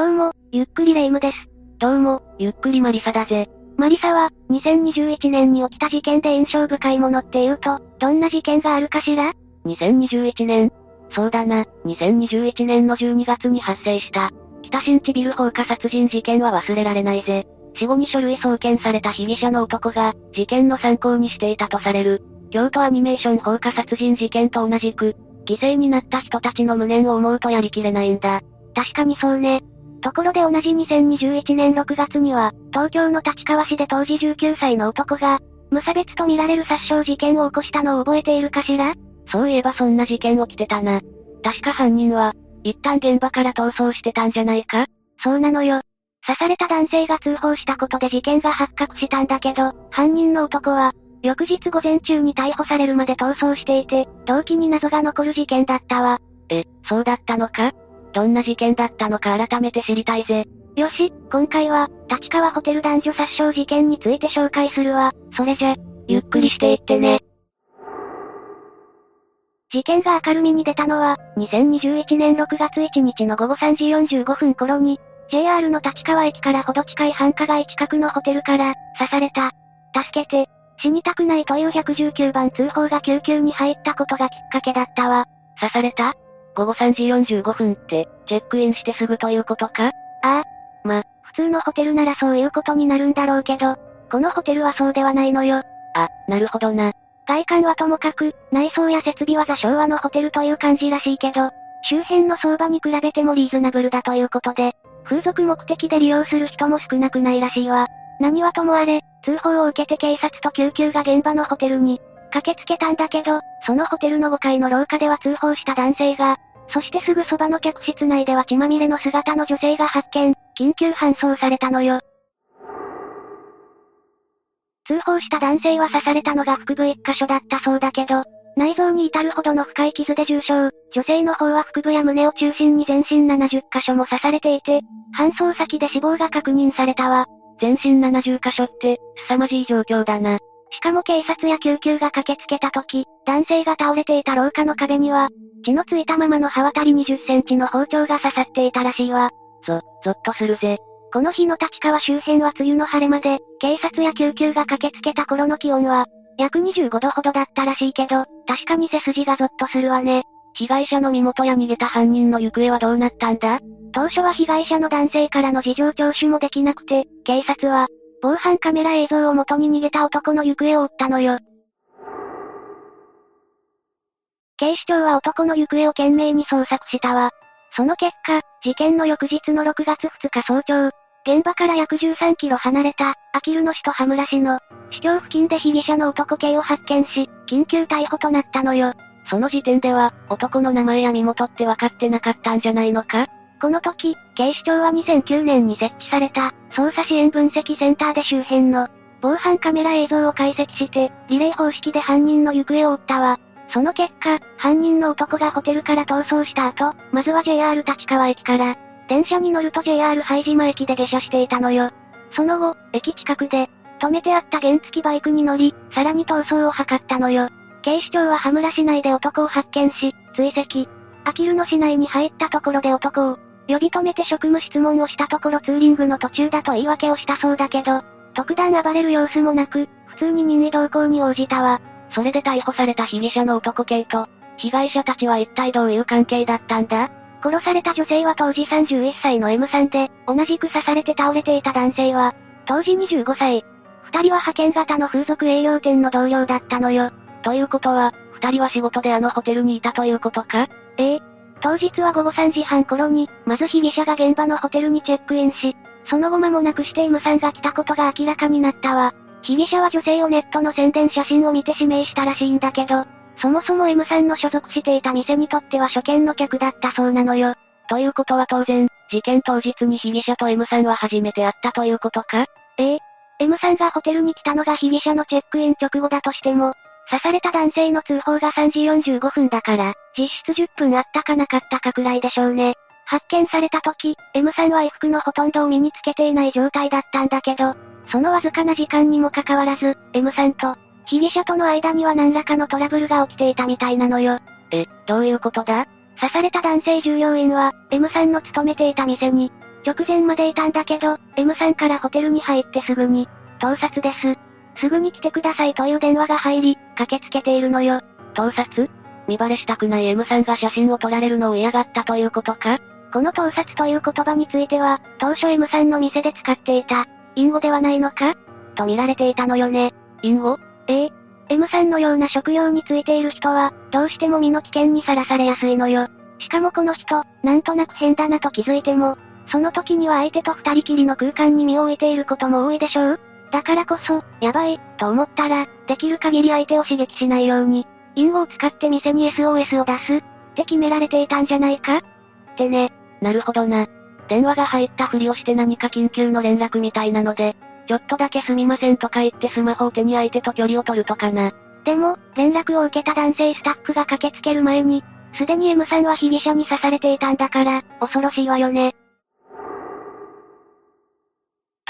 どうも、ゆっくりレ夢ムです。どうも、ゆっくりマリサだぜ。マリサは、2021年に起きた事件で印象深いものって言うと、どんな事件があるかしら ?2021 年そうだな、2021年の12月に発生した、北新地ビル放火殺人事件は忘れられないぜ。死後に書類送検された被疑者の男が、事件の参考にしていたとされる、京都アニメーション放火殺人事件と同じく、犠牲になった人たちの無念を思うとやりきれないんだ。確かにそうね。ところで同じ2021年6月には、東京の立川市で当時19歳の男が、無差別と見られる殺傷事件を起こしたのを覚えているかしら？そういえばそんな事件起きてたな。確か犯人は、一旦現場から逃走してたんじゃないか？そうなのよ。刺された男性が通報したことで事件が発覚したんだけど、犯人の男は、翌日午前中に逮捕されるまで逃走していて、動機に謎が残る事件だったわ。え、そうだったのか？どんな事件だったのか改めて知りたいぜ。よし、今回は、立川ホテル男女殺傷事件について紹介するわ。それじゃ、ゆっくりしていってね。事件が明るみに出たのは、2021年6月1日の午後3時45分頃に、JR の立川駅からほど近い繁華街近くのホテルから、刺された。助けて、死にたくないという119番通報が救急に入ったことがきっかけだったわ。刺された？午後3時45分って、チェックインしてすぐということか？ああ。ま、普通のホテルならそういうことになるんだろうけど、このホテルはそうではないのよ。あ、なるほどな。外観はともかく、内装や設備はザ昭和のホテルという感じらしいけど、周辺の相場に比べてもリーズナブルだということで、風俗目的で利用する人も少なくないらしいわ。何はともあれ、通報を受けて警察と救急が現場のホテルに駆けつけたんだけど、そのホテルの5階の廊下では通報した男性が、そしてすぐそばの客室内では血まみれの姿の女性が発見、緊急搬送されたのよ。通報した男性は刺されたのが腹部1箇所だったそうだけど、内臓に至るほどの深い傷で重傷、女性の方は腹部や胸を中心に全身70箇所も刺されていて、搬送先で死亡が確認されたわ。全身70箇所って、凄まじい状況だな。しかも警察や救急が駆けつけた時、男性が倒れていた廊下の壁には、血のついたままの刃渡り20センチの包丁が刺さっていたらしいわ。ぞ、ぞっとするぜ。この日の立川周辺は梅雨の晴れ間で、警察や救急が駆けつけた頃の気温は、約25度ほどだったらしいけど、確かに背筋がゾッとするわね。被害者の身元や逃げた犯人の行方はどうなったんだ？当初は被害者の男性からの事情聴取もできなくて、警察は、防犯カメラ映像を元に逃げた男の行方を追ったのよ。警視庁は男の行方を懸命に捜索したわ。その結果、事件の翌日の6月2日早朝、現場から約13キロ離れた、アキルの市と羽村市の、市境付近で被疑者の男系を発見し、緊急逮捕となったのよ。その時点では、男の名前や身元って分かってなかったんじゃないのか？この時、警視庁は2009年に設置された、捜査支援分析センターで周辺の、防犯カメラ映像を解析して、リレー方式で犯人の行方を追ったわ。その結果、犯人の男がホテルから逃走した後、まずは JR 立川駅から、電車に乗ると JR 拝島駅で下車していたのよ。その後、駅近くで、止めてあった原付バイクに乗り、さらに逃走を図ったのよ。警視庁は羽村市内で男を発見し、追跡。あきるの市内に入ったところで男を、呼び止めて職務質問をしたところツーリングの途中だと言い訳をしたそうだけど、特段暴れる様子もなく、普通に任意同行に応じたわ。それで逮捕された被疑者の男系と、被害者たちは一体どういう関係だったんだ？殺された女性は当時31歳の M さんで、同じく刺されて倒れていた男性は、当時25歳。二人は派遣型の風俗営業店の同僚だったのよ。ということは、二人は仕事であのホテルにいたということか？ええ、当日は午後3時半頃に、まず被疑者が現場のホテルにチェックインし、その後間もなくして M さんが来たことが明らかになったわ。被疑者は女性をネットの宣伝写真を見て指名したらしいんだけど、そもそも M さんの所属していた店にとっては初見の客だったそうなのよ。ということは当然、事件当日に被疑者と M さんは初めて会ったということか？ええ。M さんがホテルに来たのが被疑者のチェックイン直後だとしても、刺された男性の通報が3時45分だから、実質10分あったかなかったかくらいでしょうね。発見された時、M さんは衣服のほとんどを身につけていない状態だったんだけど、そのわずかな時間にもかかわらず、M さんと、被疑者との間には何らかのトラブルが起きていたみたいなのよ。え、どういうことだ？刺された男性従業員は、M さんの勤めていた店に、直前までいたんだけど、M さんからホテルに入ってすぐに、盗撮です。すぐに来てくださいという電話が入り、駆けつけているのよ。盗撮？見バレしたくない M さんが写真を撮られるのを嫌がったということか？この盗撮という言葉については、当初 M さんの店で使っていた、隠語ではないのか？と見られていたのよね。隠語？ええ。M さんのような職業についている人は、どうしても身の危険にさらされやすいのよ。しかもこの人、なんとなく変だなと気づいても、その時には相手と二人きりの空間に身を置いていることも多いでしょう？だからこそ、やばい、と思ったら、できる限り相手を刺激しないように、隠語を使って店に SOS を出す、って決められていたんじゃないか？ってね。なるほどな。電話が入ったふりをして何か緊急の連絡みたいなので、ちょっとだけすみませんとか言ってスマホを手に相手と距離を取るとかな。でも、連絡を受けた男性スタッフが駆けつける前に、すでに M さんは被疑者に刺されていたんだから、恐ろしいわよね。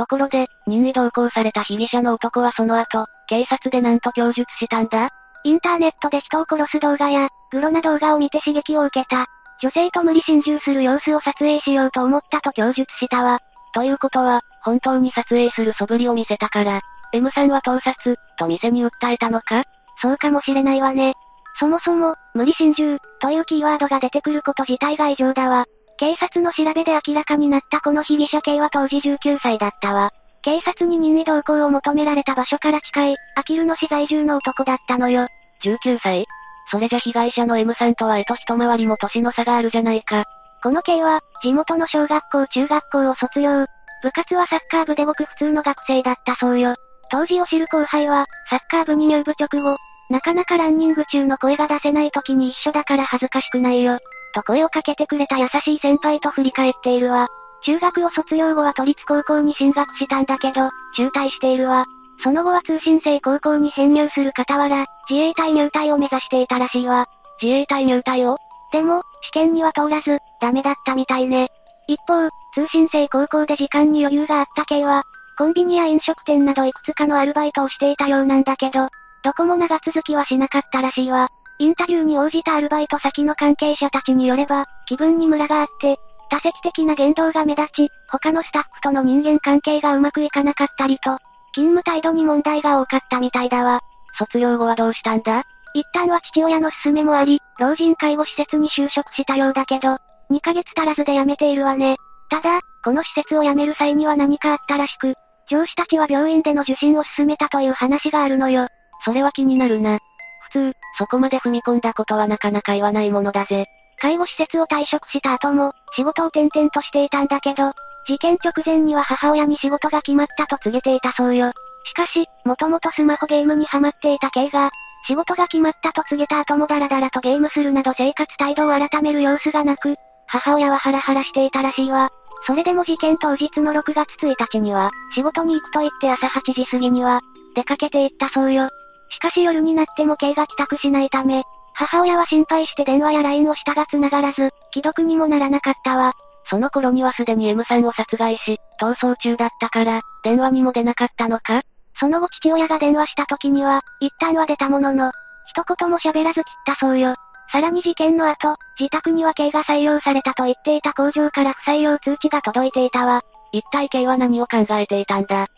ところで、任意同行された被疑者の男はその後、警察で何と供述したんだ？インターネットで人を殺す動画や、グロな動画を見て刺激を受けた。女性と無理心中する様子を撮影しようと思ったと供述したわ。ということは、本当に撮影する素振りを見せたから、M さんは盗撮、と店に訴えたのか？そうかもしれないわね。そもそも、無理心中、というキーワードが出てくること自体が異常だわ。警察の調べで明らかになったこの被疑者系は当時19歳だったわ。警察に任意同行を求められた場所から近い、アキルの市在住の男だったのよ。19歳？それじゃ被害者の M さんとはえと一回りも年の差があるじゃないか。この系は、地元の小学校中学校を卒業。部活はサッカー部でごく普通の学生だったそうよ。当時を知る後輩は、サッカー部に入部直後、なかなかランニング中の声が出せない時に一緒だから恥ずかしくないよ。と声をかけてくれた優しい先輩と振り返っているわ。中学を卒業後は都立高校に進学したんだけど、中退しているわ。その後は通信制高校に編入する傍ら、自衛隊入隊を目指していたらしいわ。自衛隊入隊を？でも、試験には通らず、ダメだったみたいね。一方、通信制高校で時間に余裕があった系は、コンビニや飲食店などいくつかのアルバイトをしていたようなんだけど、どこも長続きはしなかったらしいわ。インタビューに応じたアルバイト先の関係者たちによれば、気分にムラがあって、多席的な言動が目立ち、他のスタッフとの人間関係がうまくいかなかったりと、勤務態度に問題が多かったみたいだわ。卒業後はどうしたんだ？一旦は父親の勧めもあり、老人介護施設に就職したようだけど、2ヶ月足らずで辞めているわね。ただ、この施設を辞める際には何かあったらしく、上司たちは病院での受診を勧めたという話があるのよ。それは気になるな。普通、そこまで踏み込んだことはなかなか言わないものだぜ。介護施設を退職した後も、仕事を転々としていたんだけど、事件直前には母親に仕事が決まったと告げていたそうよ。しかし、もともとスマホゲームにハマっていた K が、仕事が決まったと告げた後もダラダラとゲームするなど生活態度を改める様子がなく、母親はハラハラしていたらしいわ。それでも事件当日の6月1日には、仕事に行くと言って朝8時過ぎには、出かけて行ったそうよ。しかし夜になっても K が帰宅しないため、母親は心配して電話や LINE をしたが繋がらず、既読にもならなかったわ。その頃にはすでに M さんを殺害し、逃走中だったから、電話にも出なかったのか？その後父親が電話した時には、一旦は出たものの、一言も喋らず切ったそうよ。さらに事件の後、自宅には K が採用されたと言っていた工場から不採用通知が届いていたわ。一体 K は何を考えていたんだ？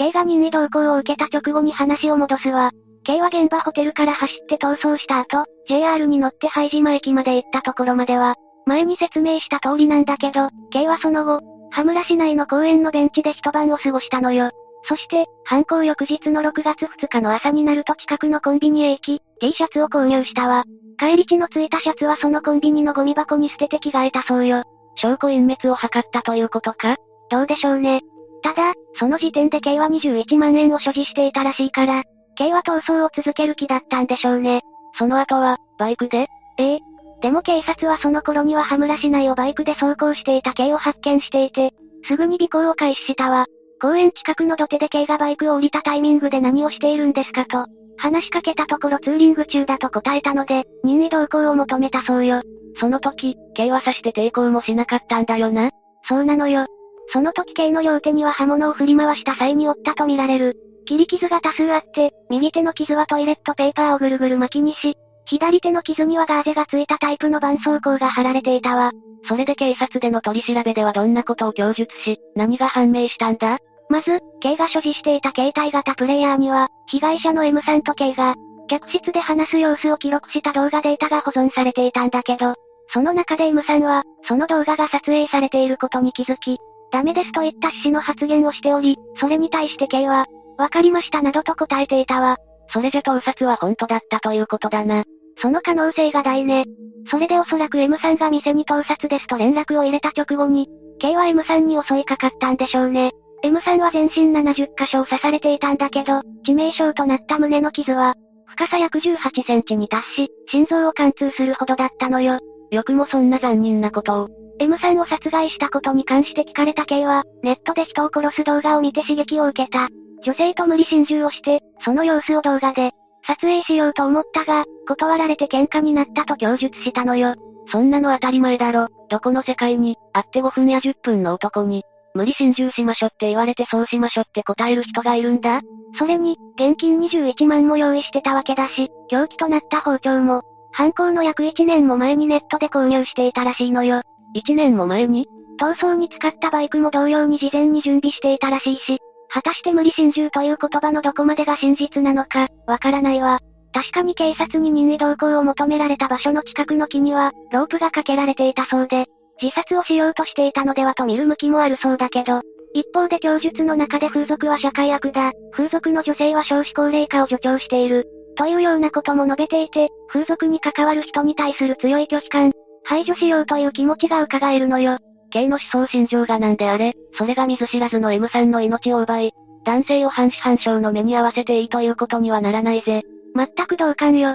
K が任意同行を受けた直後に話を戻すわ。K は現場ホテルから走って逃走した後、JR に乗って拝島駅まで行ったところまでは、前に説明した通りなんだけど、K はその後、羽村市内の公園のベンチで一晩を過ごしたのよ。そして、犯行翌日の6月2日の朝になると近くのコンビニへ行き、T シャツを購入したわ。帰り地のついたシャツはそのコンビニのゴミ箱に捨てて着替えたそうよ。証拠隠滅を図ったということか？どうでしょうね。ただ、その時点で K は21万円を所持していたらしいから、K は逃走を続ける気だったんでしょうね。その後は、バイクで？ええ。でも警察はその頃には羽村市内をバイクで走行していた K を発見していて、すぐに尾行を開始したわ。公園近くの土手で K がバイクを降りたタイミングで何をしているんですかと、話しかけたところツーリング中だと答えたので、任意同行を求めたそうよ。その時、K は刺して抵抗もしなかったんだよな。そうなのよ。その時 K の両手には刃物を振り回した際に負ったとみられる。切り傷が多数あって、右手の傷はトイレットペーパーをぐるぐる巻きにし、左手の傷にはガーゼがついたタイプの絆創膏が貼られていたわ。それで警察での取り調べではどんなことを供述し、何が判明したんだ？まず、K が所持していた携帯型プレイヤーには、被害者の M さんと K が、客室で話す様子を記録した動画データが保存されていたんだけど、その中で M さんは、その動画が撮影されていることに気づき、ダメですといった趣旨の発言をしており、それに対して K は、わかりましたなどと答えていたわ。それじゃ盗撮は本当だったということだな。その可能性が大ね。それでおそらく M さんが店に盗撮ですと連絡を入れた直後に、K は M さんに襲いかかったんでしょうね。M さんは全身70箇所を刺されていたんだけど、致命傷となった胸の傷は、深さ約18センチに達し、心臓を貫通するほどだったのよ。よくもそんな残忍なことを。M さんを殺害したことに関して聞かれた K は、ネットで人を殺す動画を見て刺激を受けた。女性と無理心中をして、その様子を動画で、撮影しようと思ったが、断られて喧嘩になったと供述したのよ。そんなの当たり前だろ。どこの世界に、会って5分や10分の男に、無理心中しましょって言われてそうしましょって答える人がいるんだそれに、現金21万も用意してたわけだし、凶器となった包丁も、犯行の約1年も前にネットで購入していたらしいのよ。1年も前に逃走に使ったバイクも同様に事前に準備していたらしいし、果たして無理心中という言葉のどこまでが真実なのか、わからないわ。確かに警察に任意同行を求められた場所の近くの木には、ロープがかけられていたそうで、自殺をしようとしていたのではと見る向きもあるそうだけど、一方で供述の中で風俗は社会悪だ、風俗の女性は少子高齢化を助長している、というようなことも述べていて、風俗に関わる人に対する強い拒否感、排除しようという気持ちが伺えるのよ。K の思想心情がなんであれ、それが見ず知らずの M さんの命を奪い、男性を半死半生の目に合わせていいということにはならないぜ。全く同感よ。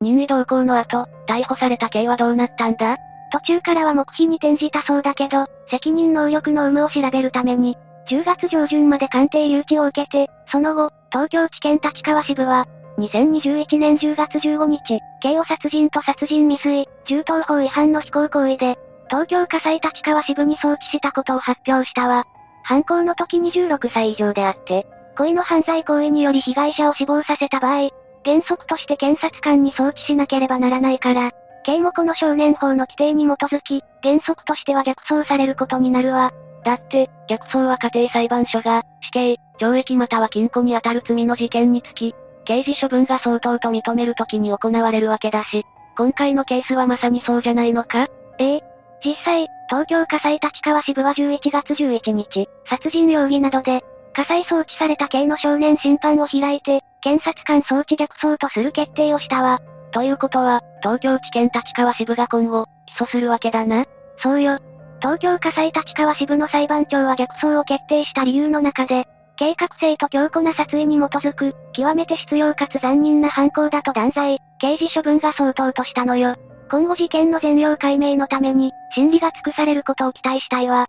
任意同行の後、逮捕された K はどうなったんだ？途中からは黙秘に転じたそうだけど、責任能力の有無を調べるために、10月上旬まで鑑定留置を受けて、その後、東京地検立川支部は、2021年10月15日、刑を殺人と殺人未遂、銃刀法違反の非行行為で、東京火災立川支部に送致したことを発表したわ。犯行の時26歳以上であって、故意の犯罪行為により被害者を死亡させた場合、原則として検察官に送致しなければならないから、刑もこの少年法の規定に基づき、原則としては逆走されることになるわ。だって、逆走は家庭裁判所が、死刑、懲役または禁錮に当たる罪の事件につき、刑事処分が相当と認めるときに行われるわけだし、今回のケースはまさにそうじゃないのか？ええ。実際、東京火災立川支部は11月11日、殺人容疑などで、火災送致された刑の少年審判を開いて、検察官送致逆走とする決定をしたわ。ということは、東京地検立川支部が今後、起訴するわけだな。そうよ。東京火災立川支部の裁判長は逆走を決定した理由の中で、計画性と強固な殺意に基づく、極めて必要かつ残忍な犯行だと断罪、刑事処分が相当としたのよ。今後事件の全容解明のために、審理が尽くされることを期待したいわ。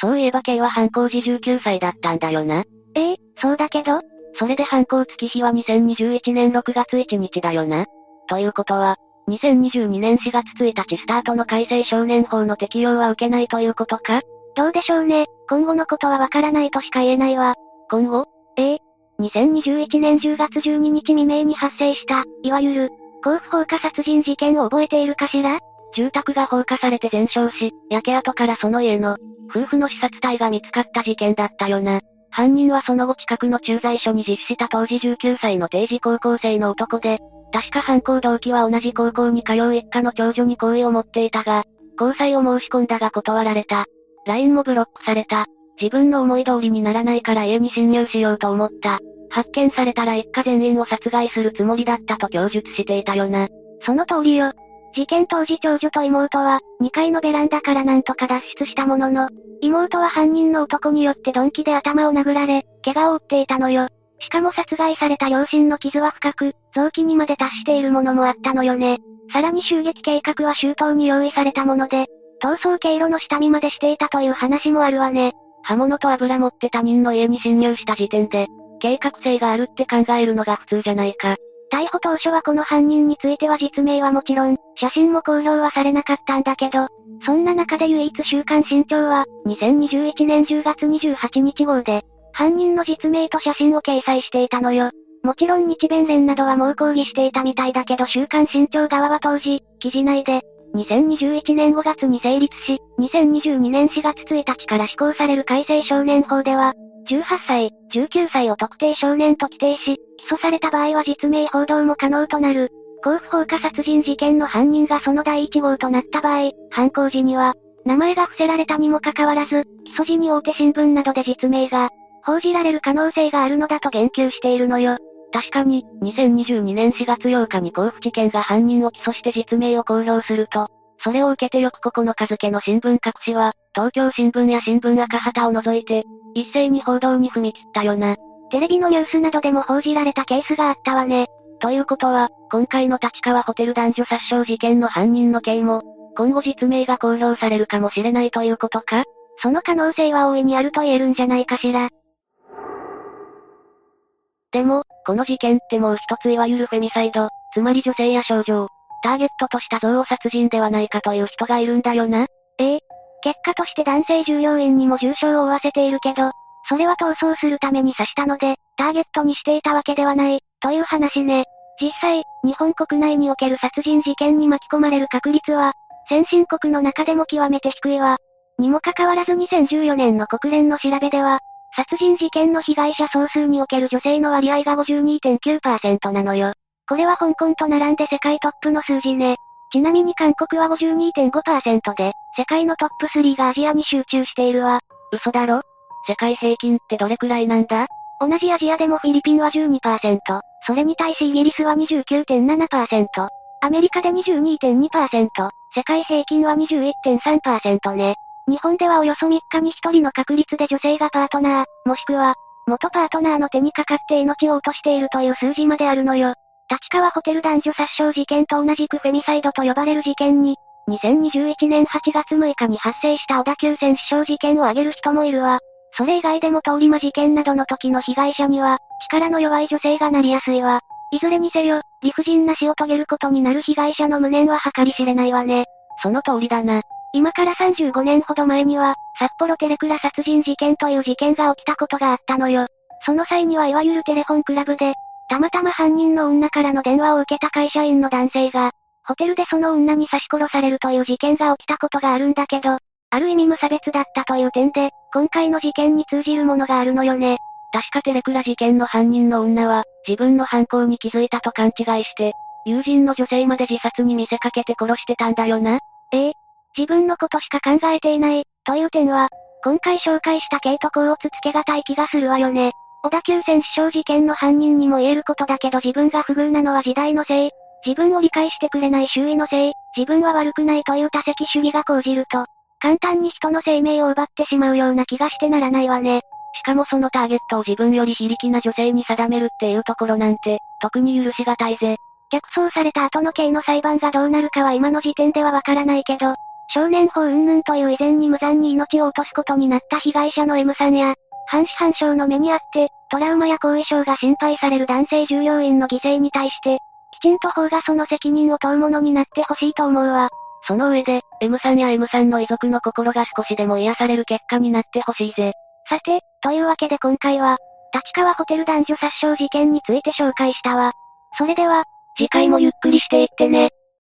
そういえば K は犯行時19歳だったんだよな。ええそうだけどそれで犯行月日は2021年6月1日だよな。ということは、2022年4月1日スタートの改正少年法の適用は受けないということか？どうでしょうね。今後のことはわからないとしか言えないわ。今後？ええ。2021年10月12日未明に発生した、いわゆる、甲府放火殺人事件を覚えているかしら？住宅が放火されて全焼し、焼け跡からその家の、夫婦の視察体が見つかった事件だったよな。犯人はその後近くの駐在所に実施した当時19歳の定時高校生の男で、確か犯行動機は同じ高校に通う一家の長女に好意を持っていたが、交際を申し込んだが断られた。LINE もブロックされた。自分の思い通りにならないから家に侵入しようと思った。発見されたら一家全員を殺害するつもりだったと供述していたよな。その通りよ。事件当時長女と妹は、2階のベランダからなんとか脱出したものの、妹は犯人の男によって鈍器で頭を殴られ、怪我を負っていたのよ。しかも殺害された両親の傷は深く、臓器にまで達しているものもあったのよね。さらに襲撃計画は周到に用意されたもので、逃走経路の下見までしていたという話もあるわね。刃物と油持って他人の家に侵入した時点で、計画性があるって考えるのが普通じゃないか。逮捕当初はこの犯人については実名はもちろん、写真も公表はされなかったんだけど、そんな中で唯一週刊新潮は、2021年10月28日号で、犯人の実名と写真を掲載していたのよ。もちろん日弁連などは猛抗議していたみたいだけど週刊新潮側は当時、記事内で、2021年5月に成立し、2022年4月1日から施行される改正少年法では、18歳、19歳を特定少年と規定し、起訴された場合は実名報道も可能となる。甲府放火殺人事件の犯人がその第1号となった場合、犯行時には、名前が伏せられたにもかかわらず、起訴時に大手新聞などで実名が、報じられる可能性があるのだと言及しているのよ。確かに、2022年4月8日に甲府地検が犯人を起訴して実名を公表すると、それを受けて翌9日付の新聞各紙は、東京新聞や新聞赤旗を除いて、一斉に報道に踏み切ったよな。テレビのニュースなどでも報じられたケースがあったわね。ということは、今回の立川ホテル男女殺傷事件の犯人の刑も、今後実名が公表されるかもしれないということか？その可能性は大いにあると言えるんじゃないかしら。でも、この事件ってもう一ついわゆるフェミサイド、つまり女性や少女、ターゲットとした憎悪殺人ではないかという人がいるんだよな。ええ。結果として男性従業員にも重傷を負わせているけど、それは逃走するために刺したので、ターゲットにしていたわけではない、という話ね。実際、日本国内における殺人事件に巻き込まれる確率は、先進国の中でも極めて低いわ。にもかかわらず2014年の国連の調べでは、殺人事件の被害者総数における女性の割合が52.9%なのよ。これは香港と並んで世界トップの数字ね。ちなみに韓国は52.5%で、世界のトップ3がアジアに集中しているわ。嘘だろ？世界平均ってどれくらいなんだ？同じアジアでもフィリピンは12%、それに対しイギリスは29.7%、アメリカで22.2%、世界平均は21.3%ね。日本ではおよそ3日に1人の確率で女性がパートナー、もしくは、元パートナーの手にかかって命を落としているという数字まであるのよ。立川ホテル男女殺傷事件と同じくフェミサイドと呼ばれる事件に、2021年8月6日に発生した小田急線死傷事件を挙げる人もいるわ。それ以外でも通り魔事件などの時の被害者には、力の弱い女性がなりやすいわ。いずれにせよ、理不尽な死を遂げることになる被害者の無念は計り知れないわね。その通りだな。今から35年ほど前には、札幌テレクラ殺人事件という事件が起きたことがあったのよ。その際にはいわゆるテレフォンクラブで、たまたま犯人の女からの電話を受けた会社員の男性が、ホテルでその女に刺し殺されるという事件が起きたことがあるんだけど、ある意味無差別だったという点で、今回の事件に通じるものがあるのよね。確かテレクラ事件の犯人の女は、自分の犯行に気づいたと勘違いして、友人の女性まで自殺に見せかけて殺してたんだよな。ええ。自分のことしか考えていない、という点は、今回紹介した系と甲をつつけがたい気がするわよね。小田急線死傷事件の犯人にも言えることだけど自分が不遇なのは時代のせい、自分を理解してくれない周囲のせい、自分は悪くないという多責主義が講じると、簡単に人の生命を奪ってしまうような気がしてならないわね。しかもそのターゲットを自分より非力な女性に定めるっていうところなんて、特に許しがたいぜ。逆走された後の刑の裁判がどうなるかは今の時点ではわからないけど、少年法云々という以前に無残に命を落とすことになった被害者の M さんや、半死半生の目にあって、トラウマや後遺症が心配される男性従業員の犠牲に対して、きちんと法がその責任を問うものになってほしいと思うわ。その上で、M さんや M さんの遺族の心が少しでも癒される結果になってほしいぜ。さて、というわけで今回は、立川ホテル男女殺傷事件について紹介したわ。それでは、次回もゆっくりしていってね。